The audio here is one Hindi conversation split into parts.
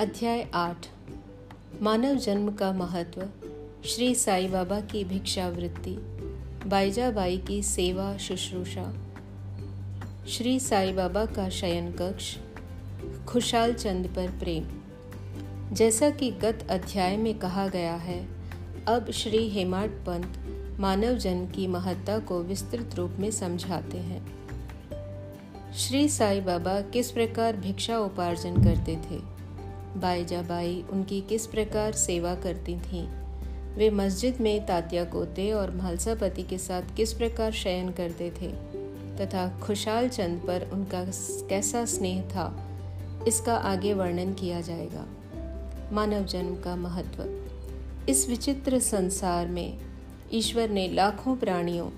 अध्याय आठ। मानव जन्म का महत्व, श्री साई बाबा की भिक्षावृत्ति, बाईजाबाई की सेवा शुश्रूषा। श्री साई बाबा का शयन कक्ष, खुशाल चंद पर प्रेम। जैसा कि गत अध्याय में कहा गया है, अब श्री हेमाड पंत मानव जन्म की महत्ता को विस्तृत रूप में समझाते हैं। श्री साई बाबा किस प्रकार भिक्षा उपार्जन करते थे? बाईजा बाई उनकी किस प्रकार सेवा करती थीं? वे मस्जिद में तात्या कोते और महलसापति के साथ किस प्रकार शयन करते थे? तथा खुशाल चंद पर उनका कैसा स्नेह था? इसका आगे वर्णन किया जाएगा। मानव जन्म का महत्व। इस विचित्र संसार में ईश्वर ने लाखों प्राणियों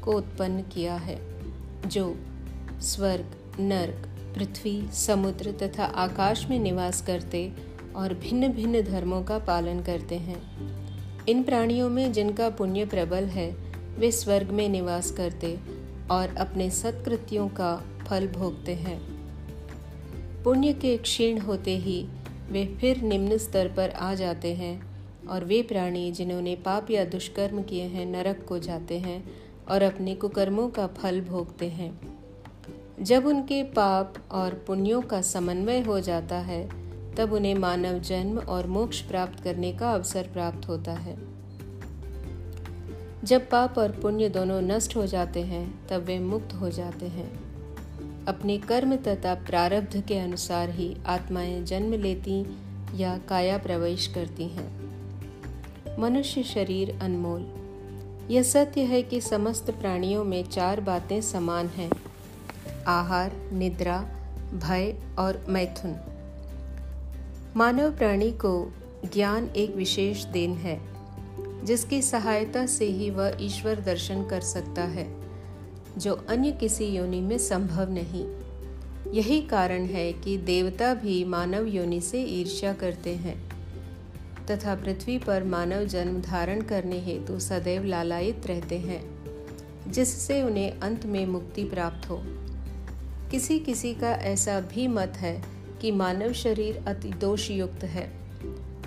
को उत्पन्न किया है, जो स्वर्ग, नर्क पृथ्वी, समुद्र तथा आकाश में निवास करते और भिन्न भिन्न धर्मों का पालन करते हैं। इन प्राणियों में जिनका पुण्य प्रबल है, वे स्वर्ग में निवास करते और अपने सत्कृत्यों का फल भोगते हैं। पुण्य के क्षीण होते ही वे फिर निम्न स्तर पर आ जाते हैं और वे प्राणी जिन्होंने पाप या दुष्कर्म किए हैं नरक को जाते हैं और अपने कुकर्मों का फल भोगते हैं। जब उनके पाप और पुण्यों का समन्वय हो जाता है, तब उन्हें मानव जन्म और मोक्ष प्राप्त करने का अवसर प्राप्त होता है। जब पाप और पुण्य दोनों नष्ट हो जाते हैं, तब वे मुक्त हो जाते हैं। अपने कर्म तथा प्रारब्ध के अनुसार ही आत्माएँ जन्म लेती या काया प्रवेश करती हैं। मनुष्य शरीर अनमोल। यह सत्य है कि समस्त प्राणियों में चार बातें समान हैं। आहार, निद्रा, भय और मैथुन। मानव प्राणी को ज्ञान एक विशेष देन है, जिसकी सहायता से ही वह ईश्वर दर्शन कर सकता है, जो अन्य किसी योनि में संभव नहीं। यही कारण है कि देवता भी मानव योनि से ईर्ष्या करते हैं, तथा पृथ्वी पर मानव जन्म धारण करने हेतु सदैव लालायित रहते हैं, जिससे उन्हें अंत में मुक्ति प्राप्त हो। किसी किसी का ऐसा भी मत है कि मानव शरीर अति दोष युक्त है।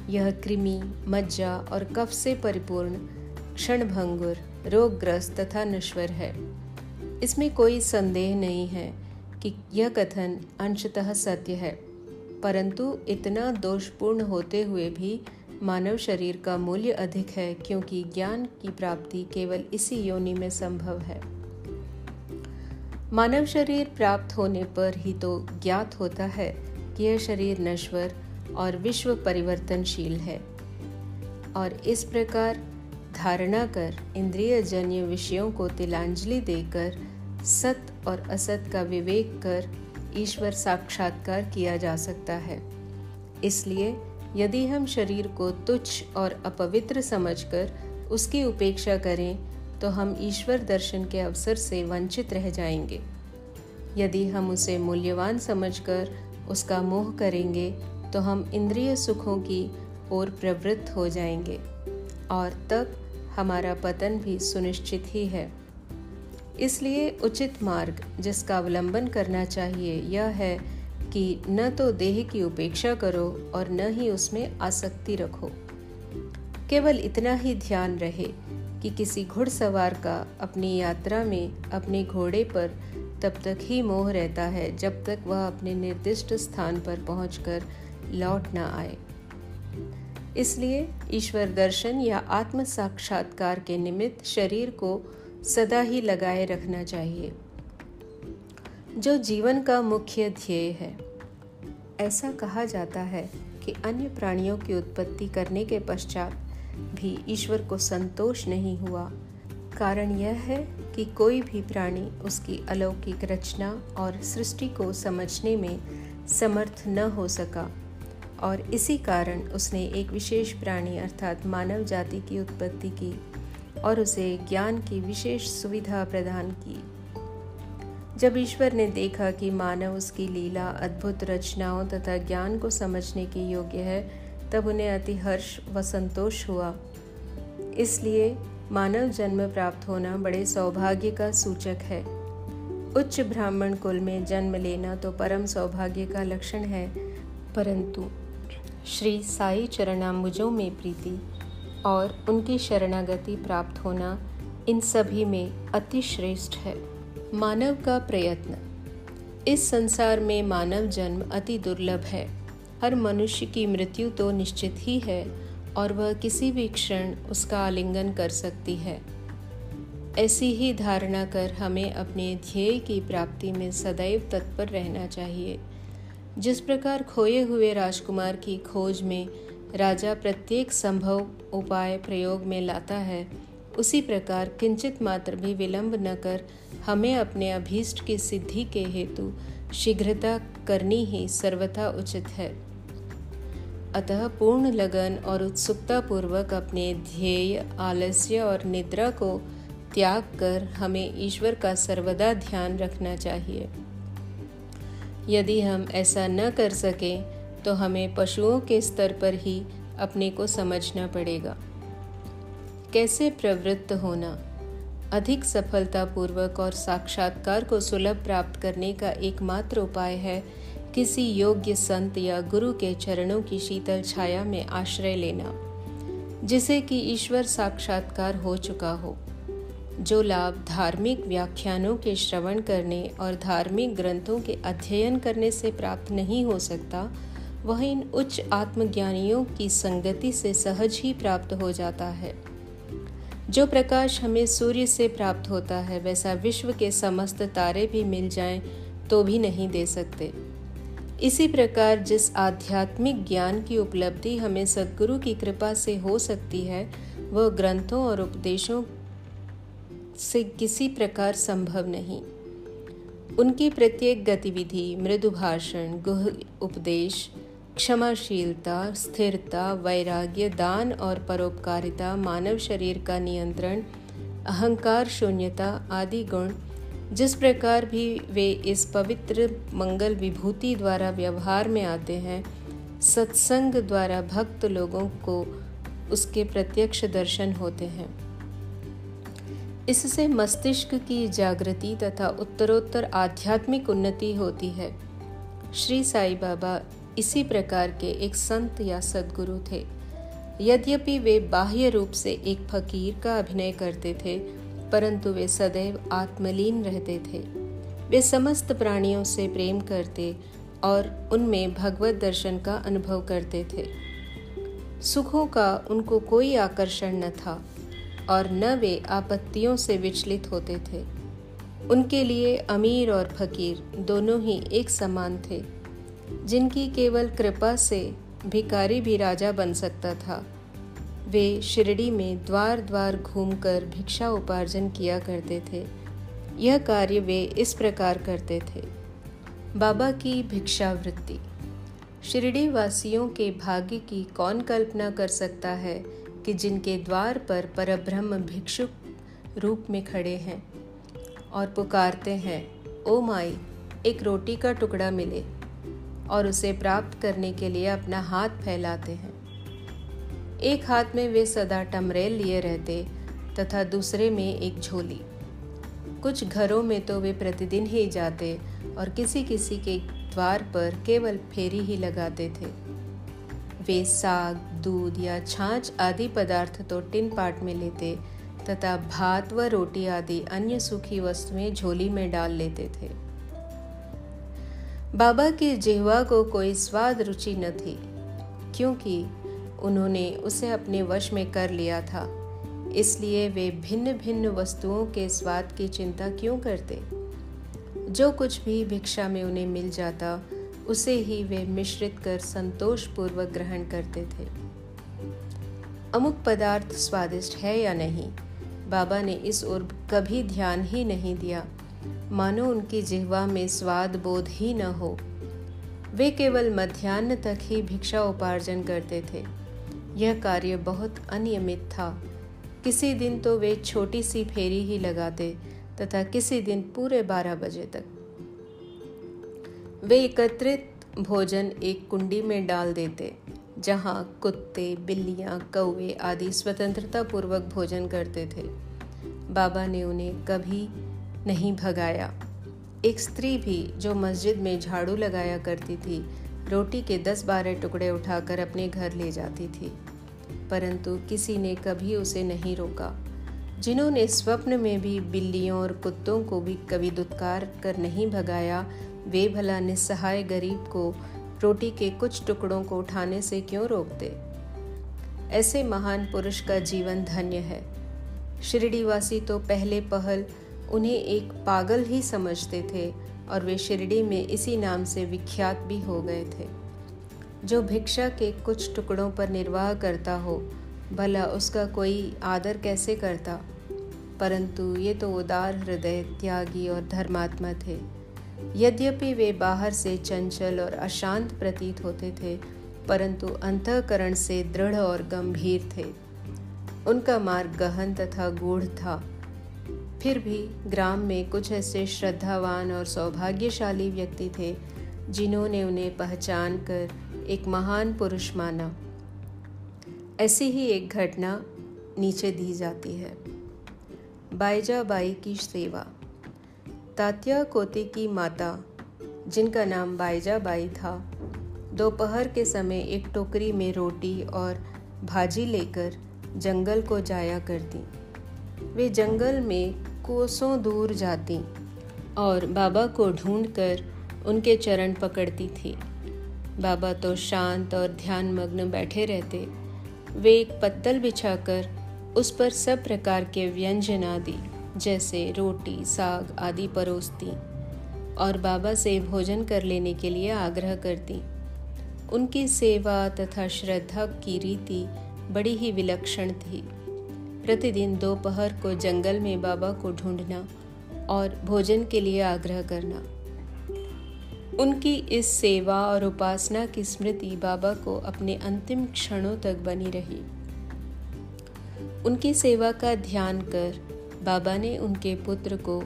यह कृमि, मज्जा और कफ से परिपूर्ण, क्षणभंगुर, रोगग्रस्त तथा नश्वर है। इसमें कोई संदेह नहीं है कि यह कथन अंशतः सत्य है, परंतु इतना दोषपूर्ण होते हुए भी मानव शरीर का मूल्य अधिक है क्योंकि ज्ञान की प्राप्ति केवल इसी योनि में संभव है। मानव शरीर प्राप्त होने पर ही तो ज्ञात होता है कि यह शरीर नश्वर और विश्व परिवर्तनशील है। और इस प्रकार धारणा कर इंद्रिय जन्य विषयों को तिलांजलि देकर सत और असत का विवेक कर ईश्वर साक्षात्कार किया जा सकता है। इसलिए यदि हम शरीर को तुच्छ और अपवित्र समझकर उसकी उपेक्षा करें तो हम ईश्वर दर्शन के अवसर से वंचित रह जाएँगे। यदि हम उसे मूल्यवान समझकर उसका मोह करेंगे तो हम इंद्रिय सुखों की ओर प्रवृत्त हो जाएँगे और तब हमारा पतन भी सुनिश्चित ही है। इसलिए उचित मार्ग जिसका अवलंबन करना चाहिए यह है कि न तो देह की उपेक्षा करो और न ही उसमें आसक्ति रखो। केवल इतना ही ध्यान रहे कि किसी घुड़सवार का अपनी यात्रा में अपने घोड़े पर तब तक ही मोह रहता है जब तक वह अपने निर्दिष्ट स्थान पर पहुंचकर लौट न आए। इसलिए ईश्वर दर्शन या आत्म साक्षात्कार के निमित्त शरीर को सदा ही लगाए रखना चाहिए। जो जीवन का मुख्य ध्येय है। ऐसा कहा जाता है कि अन्य प्राणियों की उत्पत्ति करने के पश्चात भी ईश्वर को संतोष नहीं हुआ। कारण यह है कि कोई भी प्राणी उसकी अलौकिक रचना और सृष्टि को समझने में समर्थ न हो सका। और इसी कारण उसने एक विशेष प्राणी अर्थात मानव जाति की उत्पत्ति की और उसे ज्ञान की विशेष सुविधा प्रदान की। जब ईश्वर ने देखा कि मानव उसकी लीला, अद्भुत रचनाओं तथा ज्ञान को समझने के योग्य है तब उन्हें अति हर्ष व संतोष हुआ। इसलिए मानव जन्म प्राप्त होना बड़े सौभाग्य का सूचक है। उच्च ब्राह्मण कुल में जन्म लेना तो परम सौभाग्य का लक्षण है। परंतु श्री साई चरणाम्बुजों में प्रीति और उनकी शरणागति प्राप्त होना इन सभी में अति श्रेष्ठ है। मानव का प्रयत्न। इस संसार में मानव जन्म अति दुर्लभ है। हर मनुष्य की मृत्यु तो निश्चित ही है, और वह किसी भी क्षण उसका आलिंगन कर सकती है। ऐसी ही धारणा कर हमें अपने ध्येय की प्राप्ति में सदैव तत्पर रहना चाहिए। जिस प्रकार खोए हुए राजकुमार की खोज में राजा प्रत्येक संभव उपाय प्रयोग में लाता है, उसी प्रकार किंचित मात्र भी विलंब न कर हमें अपने अभीष्ट की सिद्धि के हेतु शीघ्रता करनी ही सर्वथा उचित है। अतः पूर्ण लगन और उत्सुकता पूर्वक अपने ध्येय, आलस्य और निद्रा को त्याग कर हमें ईश्वर का सर्वदा ध्यान रखना चाहिए। यदि हम ऐसा न कर सकें तो हमें पशुओं के स्तर पर ही अपने को समझना पड़ेगा। कैसे प्रवृत्त होना? अधिक सफलतापूर्वक और साक्षात्कार को सुलभ प्राप्त करने का एकमात्र उपाय है किसी योग्य संत या गुरु के चरणों की शीतल छाया में आश्रय लेना, जिसे कि ईश्वर साक्षात्कार हो चुका हो, जो लाभ धार्मिक व्याख्यानों के श्रवण करने और धार्मिक ग्रंथों के अध्ययन करने से प्राप्त नहीं हो सकता, वह इन उच्च आत्मज्ञानियों की संगति से सहज ही प्राप्त हो जाता है। जो प्रकाश हमें सूर्य से प्राप्त होता है, वैसा विश्व के समस्त तारे भी मिल जाएँ तो भी नहीं दे सकते। इसी प्रकार जिस आध्यात्मिक ज्ञान की उपलब्धि हमें सदगुरु की कृपा से हो सकती है, वह ग्रंथों और उपदेशों से किसी प्रकार संभव नहीं। उनकी प्रत्येक गतिविधि, मृदु भाषण, गुह उपदेश, क्षमाशीलता, स्थिरता, वैराग्य, दान और परोपकारिता, मानव शरीर का नियंत्रण, अहंकार, शून्यता आदि गुण जिस प्रकार भी वे इस पवित्र मंगल विभूति द्वारा व्यवहार में आते हैं, सत्संग द्वारा भक्त लोगों को उसके प्रत्यक्ष दर्शन होते हैं। इससे मस्तिष्क की जागृति तथा उत्तरोत्तर आध्यात्मिक उन्नति होती है। श्री साई बाबा इसी प्रकार के एक संत या सदगुरु थे। यद्यपि वे बाह्य रूप से एक फकीर का अभिनय करते थे परंतु वे सदैव आत्मलीन रहते थे। वे समस्त प्राणियों से प्रेम करते और उनमें भगवत दर्शन का अनुभव करते थे। सुखों का उनको कोई आकर्षण न था और न वे आपत्तियों से विचलित होते थे। उनके लिए अमीर और फकीर दोनों ही एक समान थे, जिनकी केवल कृपा से भिकारी भी राजा बन सकता था। वे शिरडी में द्वार द्वार घूमकर भिक्षा उपार्जन किया करते थे। यह कार्य वे इस प्रकार करते थे। बाबा की भिक्षावृत्ति। शिरडी वासियों के भाग्य की कौन कल्पना कर सकता है कि जिनके द्वार पर परब्रह्म भिक्षुक रूप में खड़े हैं और पुकारते हैं, ओ माई, एक रोटी का टुकड़ा मिले और उसे प्राप्त करने के लिए अपना हाथ फैलाते हैं। एक हाथ में वे सदा टमरेल लिए रहते तथा दूसरे में एक झोली। कुछ घरों में तो वे प्रतिदिन ही जाते और किसी किसी के द्वार पर केवल फेरी ही लगाते थे। वे साग, दूध या छाछ आदि पदार्थ तो टिन पाट में लेते तथा भात व रोटी आदि अन्य सूखी वस्तुएँ झोली में डाल लेते थे। बाबा के जिहवा को कोई स्वाद रुचि न थी, क्योंकि उन्होंने उसे अपने वश में कर लिया था। इसलिए वे भिन्न भिन्न वस्तुओं के स्वाद की चिंता क्यों करते? जो कुछ भी भिक्षा में उन्हें मिल जाता, उसे ही वे मिश्रित कर संतोष पूर्वक ग्रहण करते थे। अमुक पदार्थ स्वादिष्ट है या नहीं? बाबा ने इस ओर कभी ध्यान ही नहीं दिया। मानो उनकी जिहवा में स्वाद बोध ही न हो। वे केवल मध्यान्ह तक ही भिक्षा उपार्जन करते थे। यह कार्य बहुत अनियमित था। किसी दिन तो वे छोटी सी फेरी ही लगाते तथा किसी दिन पूरे बारह बजे तक। वे एकत्रित भोजन एक कुंडी में डाल देते, जहाँ कुत्ते, बिल्लियाँ, कौवे आदि स्वतंत्रता पूर्वक भोजन करते थे। बाबा ने उन्हें कभी नहीं भगाया। एक स्त्री भी जो मस्जिद में झाड़ू लगाया करती थी, रोटी के दस बारह टुकड़े उठाकर अपने घर ले जाती थी। परंतु किसी ने कभी उसे नहीं रोका। जिन्होंने स्वप्न में भी बिल्लियों और कुत्तों को भी कभी दुत्कार कर नहीं भगाया, वे भला निस्सहाय गरीब को रोटी के कुछ टुकड़ों को उठाने से क्यों रोकते? ऐसे महान पुरुष का जीवन धन्य है। शिरडीवासी तो पहले पहल उन्हें एक पागल ही समझते थे और वे शिरडी में इसी नाम से विख्यात भी हो गए थे। जो भिक्षा के कुछ टुकड़ों पर निर्वाह करता हो, भला उसका कोई आदर कैसे करता? परंतु ये तो उदार हृदय त्यागी और धर्मात्मा थे। यद्यपि वे बाहर से चंचल और अशांत प्रतीत होते थे, परंतु अंतकरण से दृढ़ और गंभीर थे। उनका मार्ग गहन तथा गूढ़ था। फिर भी ग्राम में कुछ ऐसे श्रद्धावान और सौभाग्यशाली व्यक्ति थे, जिन्होंने उन्हें पहचान कर एक महान पुरुष माना। ऐसी ही एक घटना नीचे दी जाती है। बाईजा बाई की सेवा। तात्या कोते की माता, जिनका नाम बाईजा बाई था, दोपहर के समय एक टोकरी में रोटी और भाजी लेकर जंगल को जाया करती। वे जंगल में कोसों दूर जाती और बाबा को ढूंढकर उनके चरण पकड़ती थी। बाबा तो शांत और ध्यान मग्न बैठे रहते। वे एक पत्तल बिछाकर उस पर सब प्रकार के व्यंजन आदि, जैसे रोटी, साग आदि परोसती और बाबा से भोजन कर लेने के लिए आग्रह करती। उनकी सेवा तथा श्रद्धा की रीति बड़ी ही विलक्षण थी। प्रतिदिन दोपहर को जंगल में बाबा को ढूंढना और भोजन के लिए आग्रह करना। उनकी इस सेवा और उपासना की स्मृति बाबा को अपने अंतिम क्षणों तक बनी रही। उनकी सेवा का ध्यान कर बाबा ने उनके पुत्र को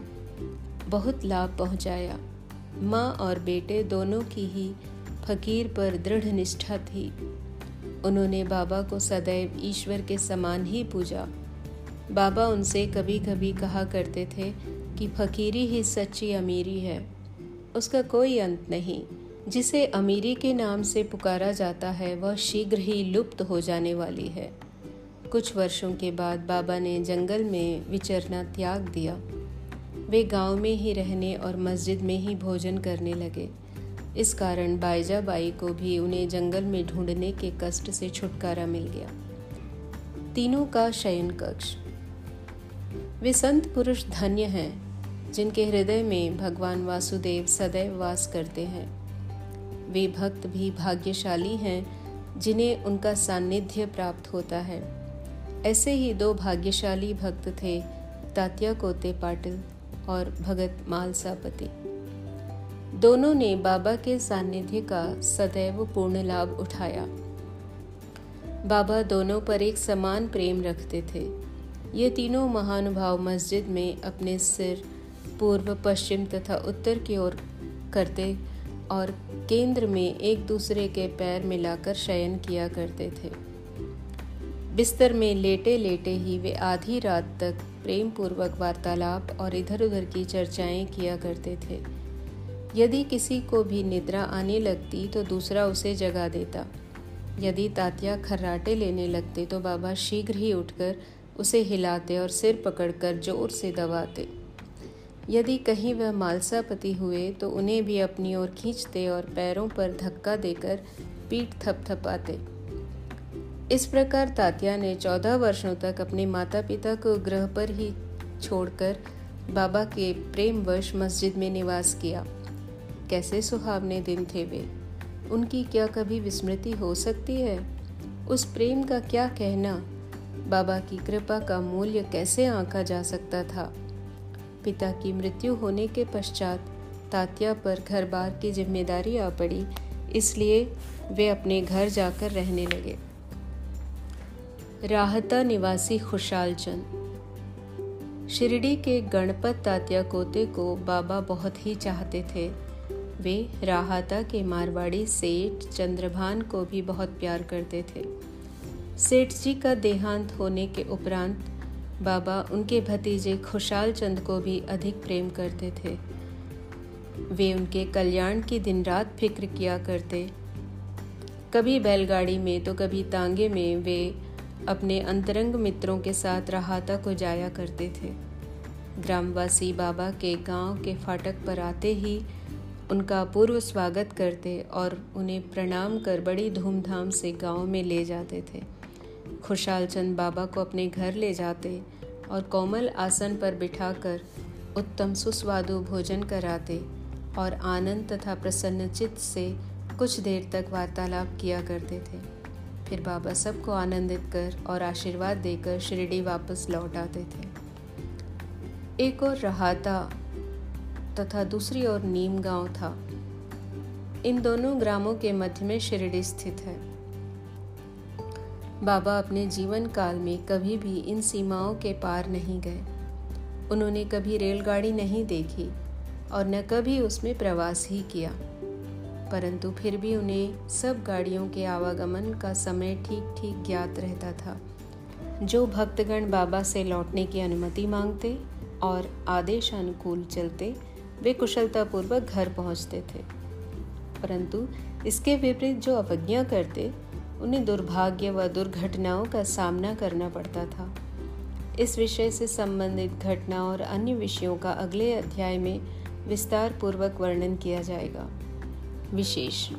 बहुत लाभ पहुँचाया। माँ और बेटे दोनों की ही फकीर पर दृढ़ निष्ठा थी। उन्होंने बाबा को सदैव ईश्वर के समान ही पूजा। बाबा उनसे कभी कभी कहा करते थे कि फकीरी ही सच्ची अमीरी है। उसका कोई अंत नहीं। जिसे अमीरी के नाम से पुकारा जाता है, वह शीघ्र ही लुप्त हो जाने वाली है। कुछ वर्षों के बाद बाबा ने जंगल में विचरना त्याग दिया। वे गाँव में ही रहने और मस्जिद में ही भोजन करने लगे। इस कारण बाईजा बाई को भी उन्हें जंगल में ढूँढने के कष्ट से छुटकारा मिल गया। तीनों का शयन कक्ष वे संत पुरुष धन्य हैं। जिनके हृदय में भगवान वासुदेव सदैव वास करते हैं। वे भक्त भी भाग्यशाली हैं, जिन्हें उनका सानिध्य प्राप्त होता है। ऐसे ही दो भाग्यशाली भक्त थे, तात्या कोते पाटिल और भगत मालसापति दोनों ने बाबा के सान्निध्य का सदैव पूर्ण लाभ उठाया। बाबा दोनों पर एक समान प्रेम रखते थे। ये तीनों महानुभाव मस्जिद में अपने सिर पूर्व, पश्चिम तथा उत्तर की ओर करते और केंद्र में एक दूसरे के पैर मिलाकर शयन किया करते थे। बिस्तर में लेटे लेटे ही वे आधी रात तक प्रेम पूर्वक वार्तालाप और इधर उधर की चर्चाएँ किया करते थे। यदि किसी को भी निद्रा आने लगती तो दूसरा उसे जगा देता। यदि तात्या खर्राटे लेने लगते तो बाबा शीघ्र ही उठकर उसे हिलाते और सिर पकड़कर ज़ोर से दबाते। यदि कहीं वह मालसापति हुए तो उन्हें भी अपनी ओर खींचते और पैरों पर धक्का देकर पीठ थपथपाते। इस प्रकार तात्या ने चौदह वर्षों तक अपने माता पिता को ग्रह पर ही छोड़कर बाबा के प्रेमवश मस्जिद में निवास किया। कैसे सुहावने दिन थे वे? उनकी क्या कभी विस्मृति हो सकती है? उस प्रेम का क्या कहना? बाबा की कृपा का मूल्य कैसे आंका जा सकता था? पिता की मृत्यु होने के पश्चात तात्या पर घर बार की ज़िम्मेदारी आ पड़ी, इसलिए वे अपने घर जाकर रहने लगे। राहता निवासी खुशाल चंद। शिरडी के गणपत तात्या कोते को बाबा बहुत ही चाहते थे। वे राहता के मारवाड़ी सेठ चंद्रभान को भी बहुत प्यार करते थे। सेठ जी का देहांत होने के उपरांत बाबा उनके भतीजे खुशाल चंद को भी अधिक प्रेम करते थे। वे उनके कल्याण की दिन रात फ़िक्र किया करते। कभी बैलगाड़ी में तो कभी तांगे में वे अपने अंतरंग मित्रों के साथ रहाता को जाया करते थे। ग्रामवासी बाबा के गाँव के फाटक पर आते ही उनका पूर्व स्वागत करते और उन्हें प्रणाम कर बड़ी धूमधाम से गाँव में ले जाते थे। खुशहाल चंद बाबा को अपने घर ले जाते और कोमल आसन पर बिठाकर उत्तम सुस्वादु भोजन कराते और आनंद तथा प्रसन्नचित से कुछ देर तक वार्तालाप किया करते थे। फिर बाबा सबको आनंदित कर और आशीर्वाद देकर शिरडी वापस लौट आते थे। एक और रहाता तथा दूसरी ओर नीम गाँव था। इन दोनों ग्रामों के मध्य में शिरडी स्थित है। बाबा अपने जीवन काल में कभी भी इन सीमाओं के पार नहीं गए। उन्होंने कभी रेलगाड़ी नहीं देखी और न कभी उसमें प्रवास ही किया। परंतु फिर भी उन्हें सब गाड़ियों के आवागमन का समय ठीक ठीक ज्ञात रहता था। जो भक्तगण बाबा से लौटने की अनुमति मांगते और आदेश अनुकूल चलते, वे कुशलतापूर्वक घर पहुँचते थे। परंतु इसके विपरीत जो अवज्ञा करते उन्हें दुर्भाग्य व दुर्घटनाओं का सामना करना पड़ता था। इस विषय से संबंधित घटना और अन्य विषयों का अगले अध्याय में विस्तार पूर्वक वर्णन किया जाएगा। विशेष,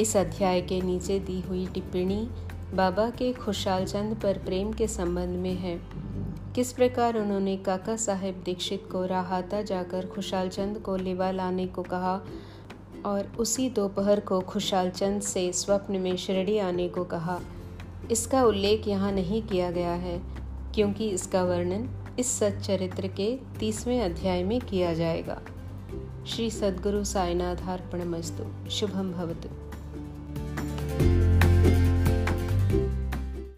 इस अध्याय के नीचे दी हुई टिप्पणी बाबा के खुशाल चंद पर प्रेम के संबंध में है। किस प्रकार उन्होंने काका साहेब दीक्षित को राहाता जाकर खुशाल चंद को लिवा लाने को कहा और उसी दोपहर को खुशाल चंद से स्वप्न में शिरडी आने को कहा। इसका उल्लेख यहाँ नहीं किया गया है, क्योंकि इसका वर्णन इस सच्चरित्र के तीसवें अध्याय में किया जाएगा। श्री सद्गुरु साईनाथ अर्पणमस्तु शुभम भवतु।